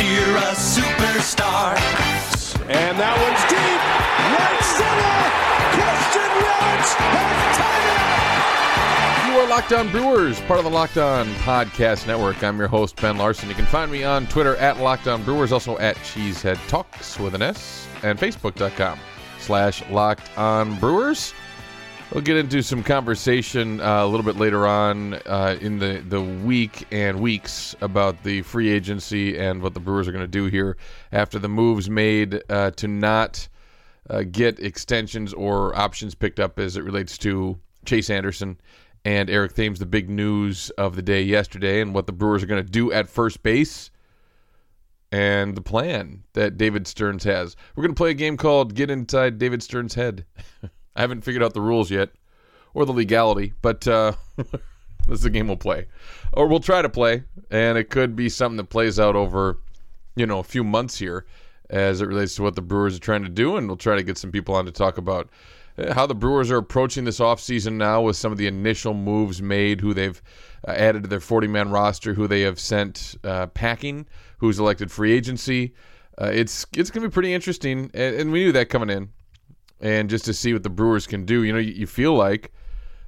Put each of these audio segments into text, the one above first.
Come on and cheer a superstar. And that one's deep. Right center. Christian Yelich has tied it up. You are Locked On Brewers, part of the Locked On Podcast Network. I'm your host, Ben Larson. You can find me on Twitter at Locked On Brewers, also at Cheesehead Talks with an S, and Facebook.com slash Locked On Brewers. We'll get into some conversation uh, a little bit later on uh, in the, the week and weeks about the free agency and what the Brewers are going to do here after the moves made uh, to not uh, get extensions or options picked up as it relates to Chase Anderson and Eric Thames. The big news of the day yesterday and what the Brewers are going to do at first base and the plan that David Stearns has. We're going to play a game called Get Inside David Stearns' Head. I haven't figured out the rules yet or the legality, but uh, this is a game we'll play. Or we'll try to play, and it could be something that plays out over, you know, a few months here as it relates to what the Brewers are trying to do, and we'll try to get some people on to talk about uh, how the Brewers are approaching this offseason now with some of the initial moves made, who they've uh, added to their 40 man roster, who they have sent uh, packing, who's elected free agency. Uh, it's it's going to be pretty interesting, and, and we knew that coming in. And just to see what the Brewers can do, you know, you, you feel like,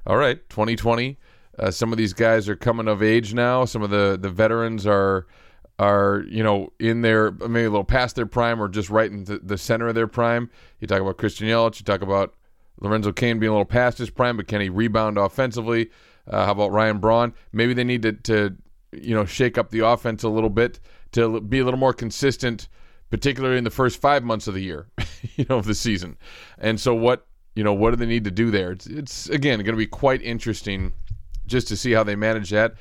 all right, 2020, uh, some of these guys are coming of age now. Some of the, the veterans are are you know in their maybe a little past their prime or just right in the, the center of their prime. You talk about Christian Yelich. You talk about Lorenzo Cain being a little past his prime, but can he rebound offensively? Uh, how about Ryan Braun? Maybe they need to, to you know shake up the offense a little bit to be a little more consistent, particularly in the first five months of the year, you know, of the season. And so what you know what do they need to do there? It's, it's again going to be quite interesting just to see how they manage that.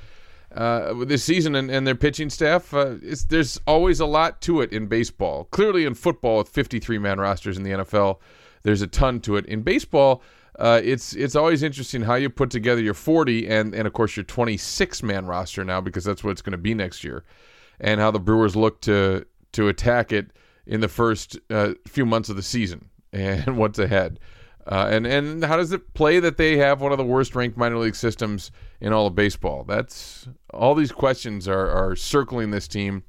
Uh, this season and, and their pitching staff, uh, there's always a lot to it in baseball. Clearly, in football, with 53 man rosters in the NFL, there's a ton to it. In baseball, uh, it's it's always interesting how you put together your 40 and and of course your 26 man roster now because that's what it's going to be next year, and how the Brewers look to to attack it in the first uh, few months of the season and what's ahead. Uh, and and how does it play that they have one of the worst ranked minor league systems in all of baseball? That's all these questions are are circling this team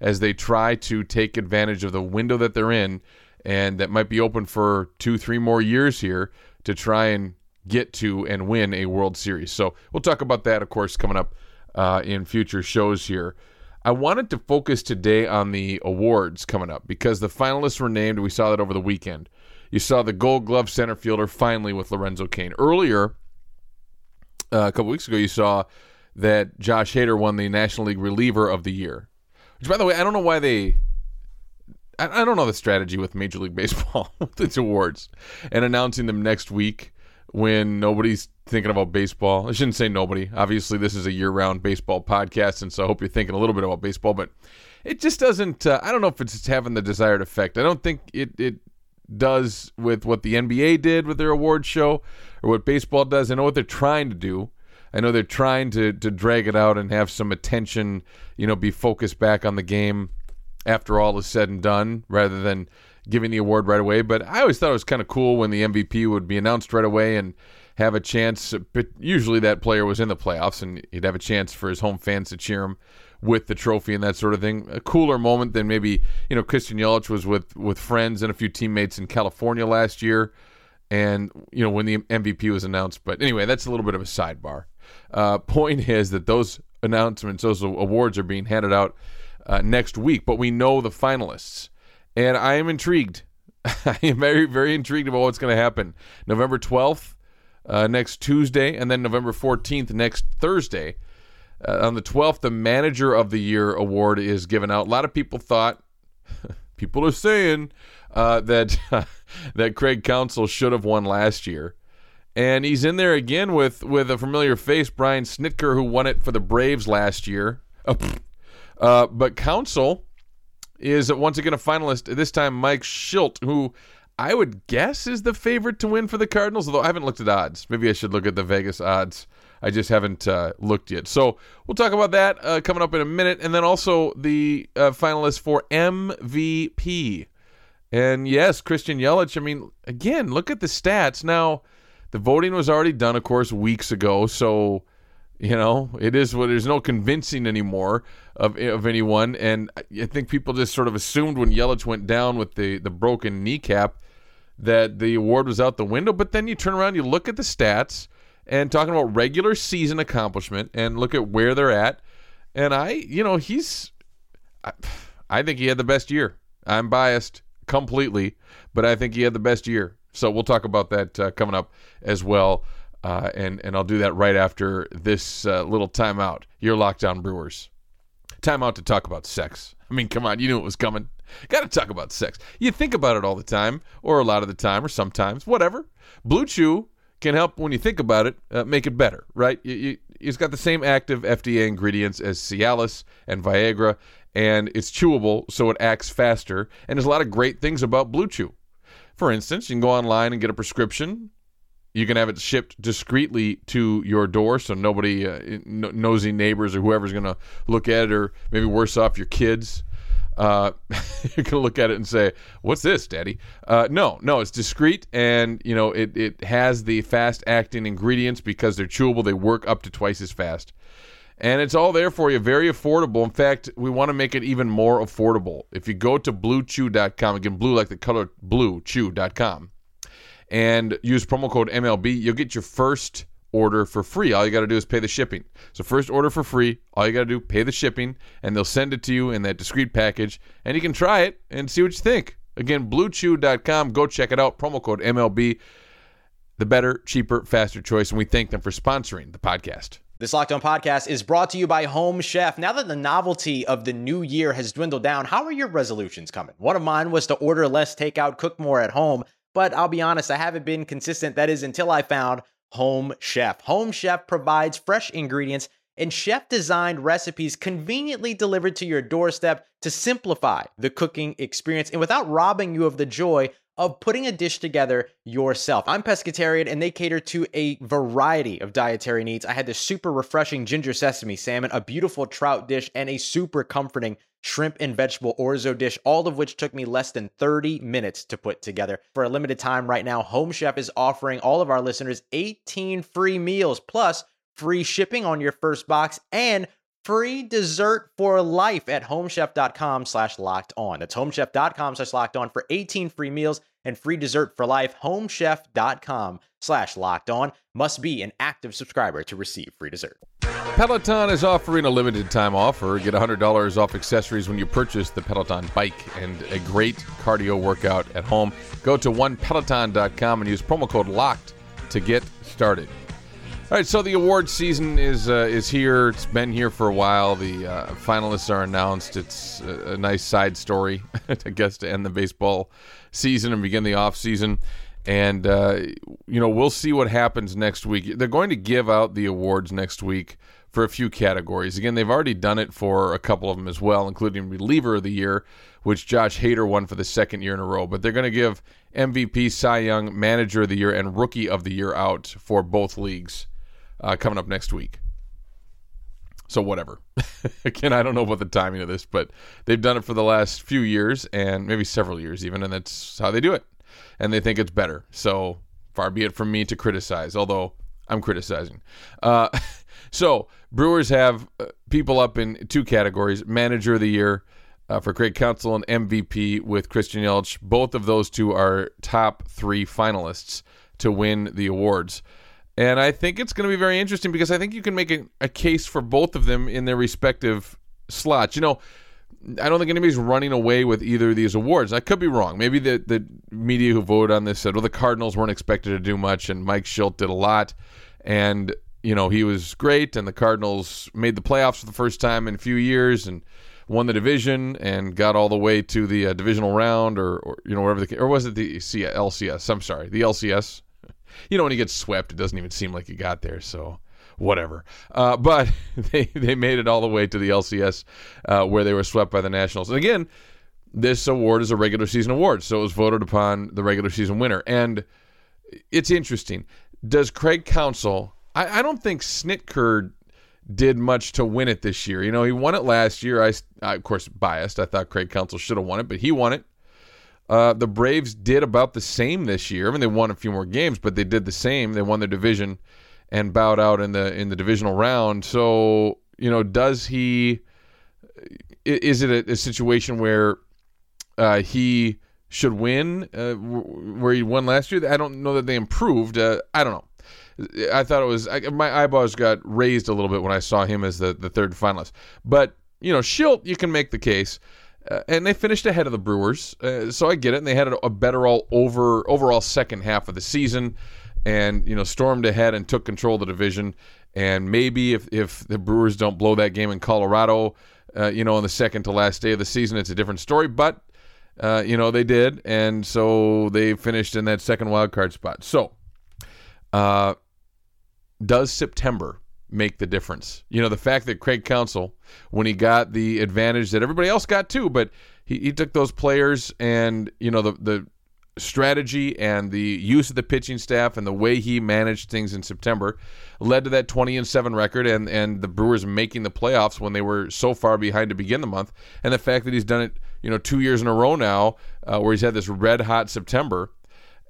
as they try to take advantage of the window that they're in and that might be open for two three more years here to try and get to and win a World Series. So we'll talk about that, of course, coming up uh, in future shows here. I wanted to focus today on the awards coming up because the finalists were named. We saw that over the weekend. You saw the Gold Glove center fielder finally with Lorenzo Cain. Earlier, uh, a couple weeks ago, you saw that Josh Hader won the National League Reliever of the Year. Which, by the way, I don't know why they. I, I don't know the strategy with Major League Baseball with its awards and announcing them next week when nobody's thinking about baseball. I shouldn't say nobody. Obviously, this is a year-round baseball podcast, and so I hope you're thinking a little bit about baseball. But it just doesn't. Uh, I don't know if it's having the desired effect. I don't think it it does with what the NBA did with their award show or what baseball does. I know what they're trying to do. I know they're trying to to drag it out and have some attention, you know, be focused back on the game after all is said and done rather than giving the award right away. But I always thought it was kind of cool when the MVP would be announced right away and have a chance. But usually that player was in the playoffs and he'd have a chance for his home fans to cheer him with the trophy and that sort of thing. A cooler moment than maybe you know Christian Yelich was with with friends and a few teammates in California last year, and you know when the MVP was announced. But anyway, that's a little bit of a sidebar. Uh, point is that those announcements, those awards, are being handed out uh, next week, but we know the finalists, and I am intrigued. I am very very intrigued about what's going to happen. November twelfth. Uh, next Tuesday, and then November 14th, next Thursday. Uh, on the 12th, the Manager of the Year award is given out. A lot of people thought, people are saying uh, that that Craig Counsell should have won last year, and he's in there again with with a familiar face, Brian Snitker, who won it for the Braves last year. Uh, but Counsell is once again a finalist. This time, Mike Shildt, who I would guess is the favorite to win for the Cardinals. Although I haven't looked at odds. Maybe I should look at the Vegas odds. I just haven't uh, looked yet. So we'll talk about that uh, coming up in a minute, and then also the uh, finalists for MVP. And yes, Christian Yelich. I mean, again, look at the stats. Now, the voting was already done, of course, weeks ago. So you know, it is what there's no convincing anymore of of anyone, and I think people just sort of assumed when Yelich went down with the the broken kneecap that the award was out the window. But then you turn around, you look at the stats, and talking about regular season accomplishment, and look at where they're at, and I, you know, he's, I, I think he had the best year. I'm biased completely, but I think he had the best year. So we'll talk about that uh, coming up as well. Uh, and and I'll do that right after this uh, little timeout. You're locked on Brewers. Timeout to talk about sex. I mean, come on, you knew it was coming. Got to talk about sex. You think about it all the time, or a lot of the time, or sometimes, whatever. Blue Chew can help when you think about it, uh, make it better, right? You, you, it's got the same active FDA ingredients as Cialis and Viagra, and it's chewable, so it acts faster. And there's a lot of great things about Blue Chew. For instance, you can go online and get a prescription you can have it shipped discreetly to your door, so nobody, uh, nosy neighbors or whoever's going to look at it, or maybe worse off, your kids. Uh, you can look at it and say, "What's this, Daddy?" Uh, no, no, it's discreet, and you know it it has the fast acting ingredients because they're chewable. They work up to twice as fast, and it's all there for you, very affordable. In fact, we want to make it even more affordable. If you go to BlueChew.com, again, blue like the color blue, chew.com and use promo code MLB, you'll get your first order for free. All you got to do is pay the shipping. So first order for free. All you got to do pay the shipping, and they'll send it to you in that discreet package, and you can try it and see what you think. Again, BlueChew.com. Go check it out. Promo code MLB. The better, cheaper, faster choice, and we thank them for sponsoring the podcast. This Locked On podcast is brought to you by Home Chef. Now that the novelty of the new year has dwindled down, how are your resolutions coming? One of mine was to order less takeout, cook more at home. But I'll be honest, I haven't been consistent. That is until I found Home Chef. Home Chef provides fresh ingredients and chef designed recipes conveniently delivered to your doorstep to simplify the cooking experience and without robbing you of the joy of putting a dish together yourself. I'm pescatarian and they cater to a variety of dietary needs. I had this super refreshing ginger sesame salmon, a beautiful trout dish, and a super comforting shrimp and vegetable orzo dish, all of which took me less than 30 minutes to put together. For a limited time right now, Home Chef is offering all of our listeners 18 free meals plus free shipping on your first box and free dessert for life at homechef.com slash locked on. That's homechef.com slash locked on for 18 free meals and free dessert for life. Homechef.com slash locked on must be an active subscriber to receive free dessert. Peloton is offering a limited time offer. Get $100 off accessories when you purchase the Peloton bike and a great cardio workout at home. Go to onepeloton.com and use promo code LOCKED to get started. All right, so the award season is uh, is here. It's been here for a while. The uh, finalists are announced. It's a, a nice side story, I guess, to end the baseball season and begin the off season. And uh, you know, we'll see what happens next week. They're going to give out the awards next week for a few categories. Again, they've already done it for a couple of them as well, including reliever of the year, which Josh Hader won for the second year in a row. But they're going to give MVP, Cy Young, Manager of the Year, and Rookie of the Year out for both leagues uh, coming up next week. So whatever. Again, I don't know about the timing of this, but they've done it for the last few years and maybe several years even, and that's how they do it. And they think it's better. So far be it from me to criticize, although I'm criticizing. Uh, so Brewers have uh, people up in two categories: Manager of the Year uh, for Craig Counsell and MVP with Christian Yelich. Both of those two are top three finalists to win the awards. And I think it's going to be very interesting because I think you can make a, a case for both of them in their respective slots. You know, I don't think anybody's running away with either of these awards. I could be wrong. Maybe the, the media who voted on this said, well, the Cardinals weren't expected to do much, and Mike Shildt did a lot. And you know, he was great, and the Cardinals made the playoffs for the first time in a few years and won the division and got all the way to the uh, divisional round, or, or you know, whatever the or was it the C- LCS? I'm sorry, the LCS. You know, when he gets swept, it doesn't even seem like he got there. So whatever. Uh, but they they made it all the way to the LCS, uh, where they were swept by the Nationals. And again, this award is a regular season award, so it was voted upon the regular season winner. And it's interesting. Does Craig Counsell? I, I don't think Snitker did much to win it this year. You know, he won it last year. I, I of course, biased. I thought Craig Counsell should have won it, but he won it. Uh, the Braves did about the same this year. I mean, they won a few more games, but they did the same. They won their division and bowed out in the in the divisional round. So, you know, does he? Is it a, a situation where uh, he should win uh, where he won last year? I don't know that they improved. Uh, I don't know. I thought it was I, my eyeballs got raised a little bit when I saw him as the the third finalist. But you know, Shildt, you can make the case. Uh, and they finished ahead of the Brewers, uh, so I get it. And they had a, better all over overall second half of the season, and you know stormed ahead and took control of the division. And maybe if if the Brewers don't blow that game in Colorado, uh, you know, on the second to last day of the season, it's a different story. But uh, you know they did, and so they finished in that second wild card spot. So, uh, does September make the difference? You know, the fact that Craig Counsell, when he got the advantage that everybody else got too, but he, he took those players and, you know, the, the strategy and the use of the pitching staff and the way he managed things in September led to that 20 and 7 record and, and the Brewers making the playoffs when they were so far behind to begin the month. And the fact that he's done it, you know, two years in a row now uh, where he's had this red hot September.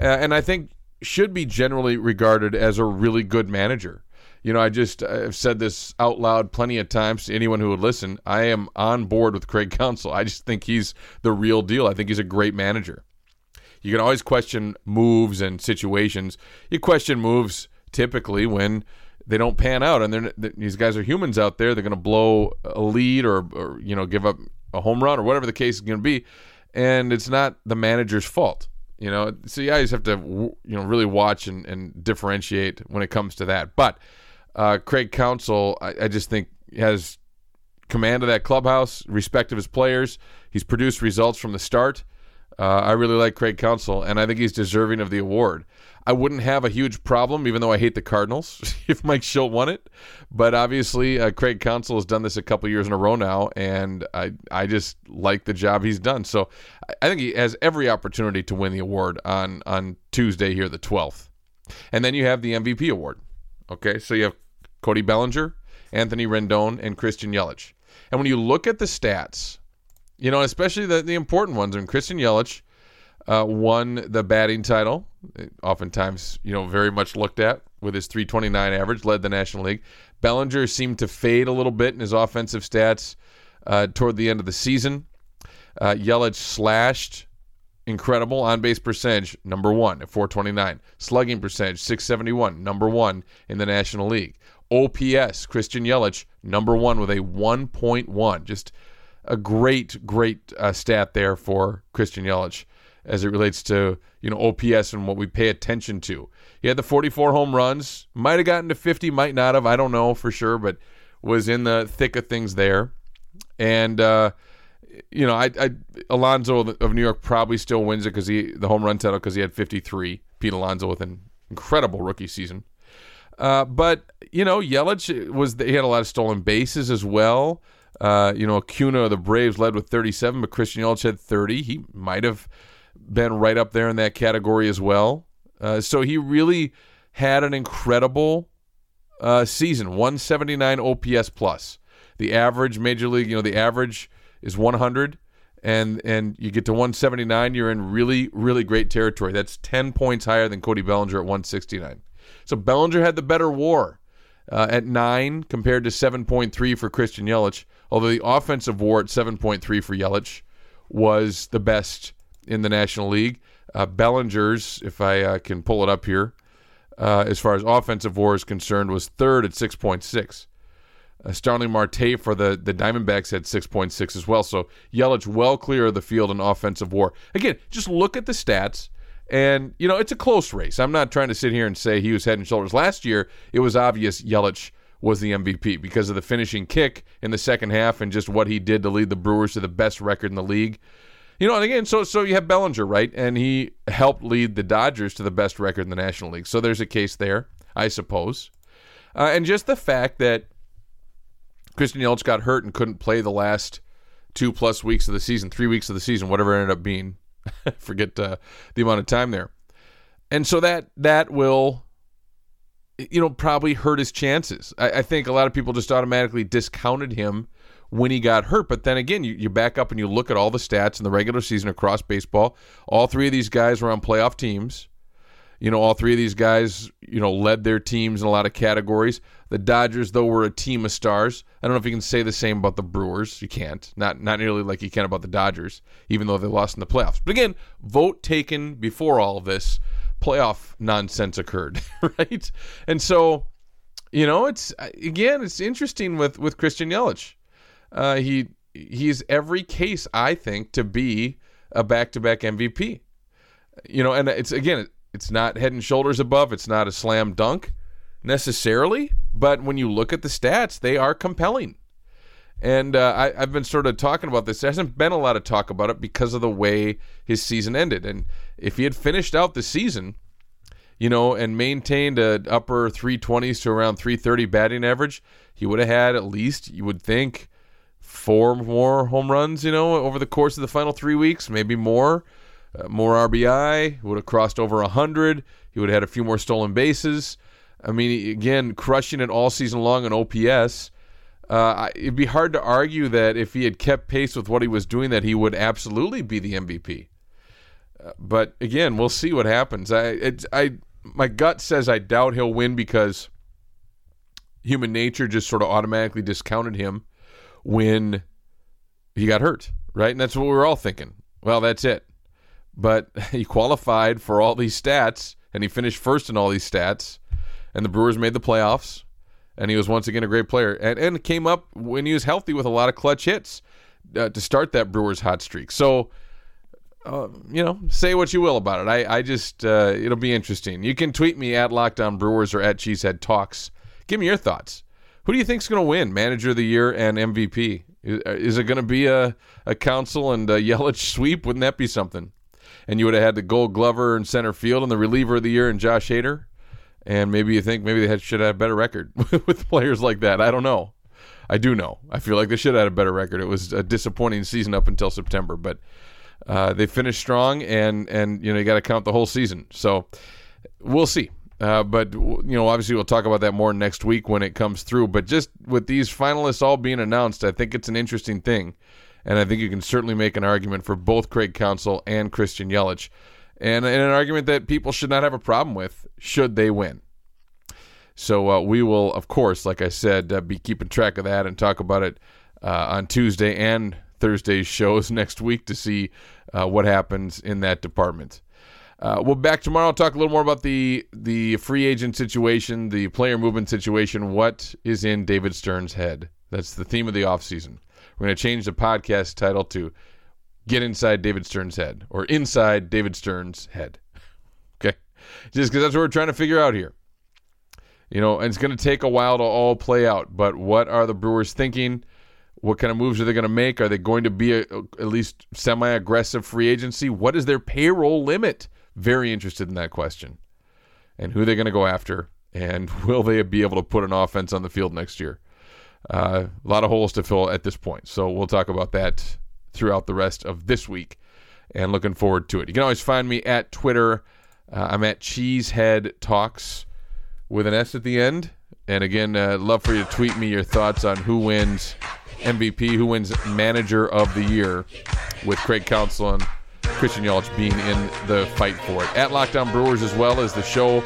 Uh, and I think should be generally regarded as a really good manager. You know, I just uh, I've said this out loud plenty of times to anyone who would listen. I am on board with Craig Counsell. I just think he's the real deal. I think he's a great manager. You can always question moves and situations. You question moves typically when they don't pan out, and these guys are humans out there. They're going to blow a lead or, or you know give up a home run or whatever the case is going to be, and it's not the manager's fault. You know, so you always have to you know really watch and, and differentiate when it comes to that. But uh, Craig Counsell, I, I just think has command of that clubhouse, respect of his players. He's produced results from the start. Uh, I really like Craig Counsell, and I think he's deserving of the award. I wouldn't have a huge problem, even though I hate the Cardinals, if Mike Shildt won it. But obviously, uh, Craig Counsell has done this a couple years in a row now, and I I just like the job he's done. So I think he has every opportunity to win the award on on Tuesday here, the twelfth. And then you have the MVP award. Okay, so you have Cody Bellinger, Anthony Rendon, and Christian Yelich. And when you look at the stats, you know, especially the, the important ones. And Christian Yelich uh, won the batting title, oftentimes, you know, very much looked at with his 329 average, led the National League. Bellinger seemed to fade a little bit in his offensive stats uh, toward the end of the season. Uh, Yelich slashed incredible on base percentage, number one at 429. Slugging percentage, 671, number one in the National League. OPS, Christian Yelich, number one with a 1.1. Just a great, great uh, stat there for Christian Yelich as it relates to you know OPS and what we pay attention to. He had the 44 home runs, might have gotten to 50, might not have. I don't know for sure, but was in the thick of things there. And uh, you know, I, I Alonso of New York probably still wins it because he the home run title because he had 53. Pete Alonso with an incredible rookie season. Uh, but you know, Yelich was he had a lot of stolen bases as well. Uh, you know, Acuna of the Braves led with 37, but Christian Yelich had 30. He might have been right up there in that category as well. Uh, so he really had an incredible uh, season 179 OPS plus. The average major league, you know, the average is 100 and and you get to 179, you're in really really great territory. That's 10 points higher than Cody Bellinger at 169. So Bellinger had the better WAR uh, at nine compared to 7.3 for Christian Yelich. Although the offensive WAR at 7.3 for Yelich was the best in the National League. Uh, Bellinger's, if I uh, can pull it up here, uh, as far as offensive WAR is concerned, was third at 6.6. Uh, Starling Marte for the, the Diamondbacks had 6.6 as well. So Yelich well clear of the field in offensive WAR. Again, just look at the stats And, you know, it's a close race. I'm not trying to sit here and say he was head and shoulders. Last year, it was obvious Yelich was the MVP because of the finishing kick in the second half and just what he did to lead the Brewers to the best record in the league. You know, and again, so so you have Bellinger, right? And he helped lead the Dodgers to the best record in the National League. So there's a case there, I suppose. Uh, and just the fact that Christian Yelich got hurt and couldn't play the last two plus weeks of the season, three weeks of the season, whatever it ended up being. Forget uh, the amount of time there. And so that that will you know, probably hurt his chances. I, I, think a lot of people just automatically discounted him when he got hurt. But then again, you, you back up and you look at all the stats in the regular season across baseball. All three of these guys were on playoff teams. You know, all three of these guys, you know, led their teams in a lot of categories. The Dodgers, though, were a team of stars. I don't know if you can say the same about the Brewers. You can't. Not not nearly like you can about the Dodgers, even though they lost in the playoffs. But again, vote taken before all this playoff nonsense occurred, right? And so, you know, it's again, it's interesting with with Christian Yelich. Uh, he he's every case I think to be a back to back MVP. You know, and it's again, it's not head and shoulders above. It's not a slam dunk necessarily, but when you look at the stats, they are compelling. And uh, I, have been sort of talking about this. There hasn't been a lot of talk about it because of the way his season ended. And if he had finished out the season, you know, and maintained a upper 320s to around 330 batting average, he would have had at least, you would think, four more home runs, you know, over the course of the final three weeks, maybe more. Uh, more RBI, would have crossed over 100. He would have had a few more stolen bases. I mean, again, crushing it all season long on OPS uh, it'd be hard to argue that if he had kept pace with what he was doing, that he would absolutely be the MVP. Uh, but again, we'll see what happens. I, it, I, my gut says I doubt he'll win because human nature just sort of automatically discounted him when he got hurt, right? And that's what we were all thinking. Well, that's it. But he qualified for all these stats, and he finished first in all these stats, and the Brewers made the playoffs and he was once again a great player and, and came up when he was healthy with a lot of clutch hits uh, to start that Brewers hot streak. So, uh, you know, say what you will about it. I, I just, uh, it'll be interesting. You can tweet me at Locked On Brewers or at Cheesehead Talks. Give me your thoughts. Who do you think's going to win Manager of the Year and MVP? Is, uh, is it going to be a, a Counsell and a Yelich sweep? Wouldn't that be something? And you would have had the Gold Glover in center field and the reliever of the year and Josh Hader and maybe you think maybe they had, should have a better record with players like that. I don't know. I do know. I feel like they should have had a better record. It was a disappointing season up until September, but uh, they finished strong, and and you know you got to count the whole season. So we'll see. Uh, but you know, obviously, we'll talk about that more next week when it comes through. But just with these finalists all being announced, I think it's an interesting thing, and I think you can certainly make an argument for both Craig Counsell and Christian Yelich and, and an argument that people should not have a problem with should they win. So uh, we will, of course, like I said, uh, be keeping track of that and talk about it uh, on Tuesday and Thursday's shows next week to see uh, what happens in that department. Uh, we'll back tomorrow. Talk a little more about the the free agent situation, the player movement situation. What is in David Stearns' head? That's the theme of the offseason. We're going to change the podcast title to get inside David Stearns' head or inside David Stearns' head. okay. Just because that's what we're trying to figure out here. You know, and it's going to take a while to all play out. But what are the Brewers thinking? What kind of moves are they going to make? Are they going to be a, at least semi aggressive free agency? What is their payroll limit? Very interested in that question. And who are they going to go after? And will they be able to put an offense on the field next year? Uh, a lot of holes to fill at this point. So we'll talk about that throughout the rest of this week and looking forward to it. You can always find me at Twitter. Uh, I'm at Cheesehead Talks with an S at the end. And again, uh, love for you to tweet me your thoughts on who wins MVP, who wins Manager of the Year, with Craig Counsell and Christian Yelich being in the fight for it. At Locked On Brewers as well as the show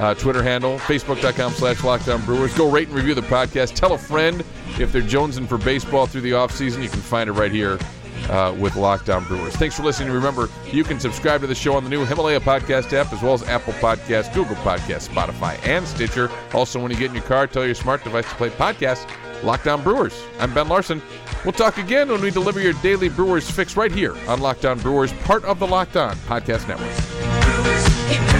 uh, Twitter handle, facebook.com slash Locked On Brewers. Go rate and review the podcast. Tell a friend if they're jonesing for baseball through the offseason. You can find it right here uh, with Locked On Brewers. Thanks for listening. Remember, you can subscribe to the show on the new Himalaya podcast app, as well as Apple Podcasts, Google Podcasts, Spotify, and Stitcher. Also, when you get in your car, tell your smart device to play podcast Locked On Brewers. I'm Ben Larson. We'll talk again when we deliver your daily Brewers fix right here on Locked On Brewers, part of the Locked On Podcast Network.